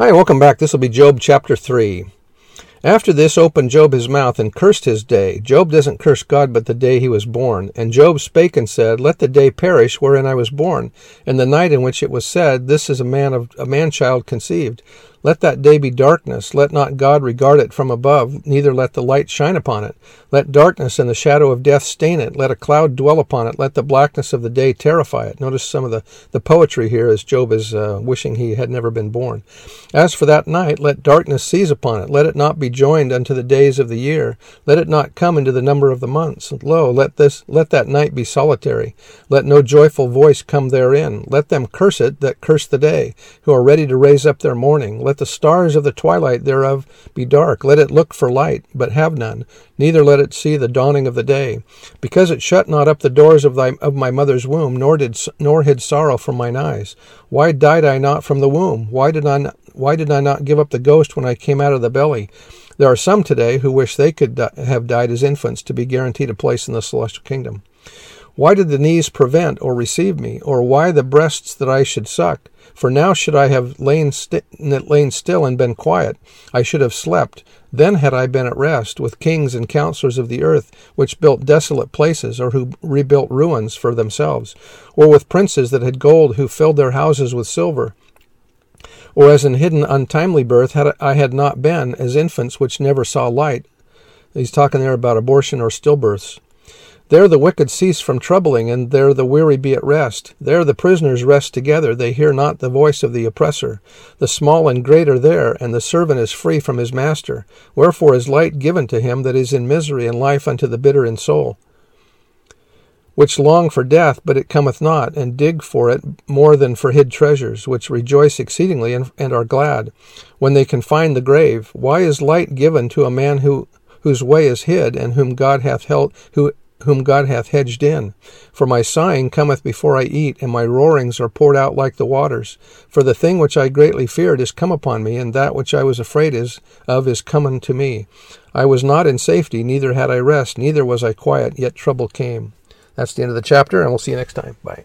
Hi, welcome back. This will be Job chapter 3. After this opened Job his mouth and cursed his day. Job doesn't curse God, but the day he was born. And Job spake and said, Let the day perish wherein I was born, and the night in which it was said, This is a man of a man child conceived. Let that day be darkness. Let not God regard it from above, neither let the light shine upon it. Let darkness and the shadow of death stain it. Let a cloud dwell upon it. Let the blackness of the day terrify it. Notice some of the, the poetry here as Job is uh, wishing he had never been born. As for that night, let darkness seize upon it. Let it not be joined unto the days of the year. Let it not come into the number of the months. Lo, let this let that night be solitary. Let no joyful voice come therein. Let them curse it that curse the day, who are ready to raise up their mourning. Let the stars of the twilight thereof be dark. Let it look for light, but have none. Neither let it see the dawning of the day. Because it shut not up the doors of, thy, of my mother's womb, nor, did, nor hid sorrow from mine eyes. Why died I not from the womb? Why did, I not, why did I not give up the ghost when I came out of the belly? There are some today who wish they could have died as infants to be guaranteed a place in the celestial kingdom. Why did the knees prevent or receive me, or why the breasts that I should suck? For now should I have lain, lain still and been quiet. I should have slept. Then had I been at rest with kings and counselors of the earth, which built desolate places, or who rebuilt ruins for themselves, or with princes that had gold, who filled their houses with silver. Or as in hidden untimely birth had I had not been, as infants which never saw light. He's talking there about abortion or stillbirths. There the wicked cease from troubling, and there the weary be at rest. There the prisoners rest together, they hear not the voice of the oppressor. The small and great are there, and the servant is free from his master. Wherefore is light given to him that is in misery, and life unto the bitter in soul. Which long for death, but it cometh not, and dig for it more than for hid treasures, which rejoice exceedingly and, and are glad, when they can find the grave. Why is light given to a man who whose way is hid, and whom God hath held, who whom God hath hedged in. For my sighing cometh before I eat, and my roarings are poured out like the waters. For the thing which I greatly feared is come upon me, and that which I was afraid is, of is come unto me. I was not in safety, neither had I rest, neither was I quiet, yet trouble came. That's the end of the chapter, and we'll see you next time. Bye.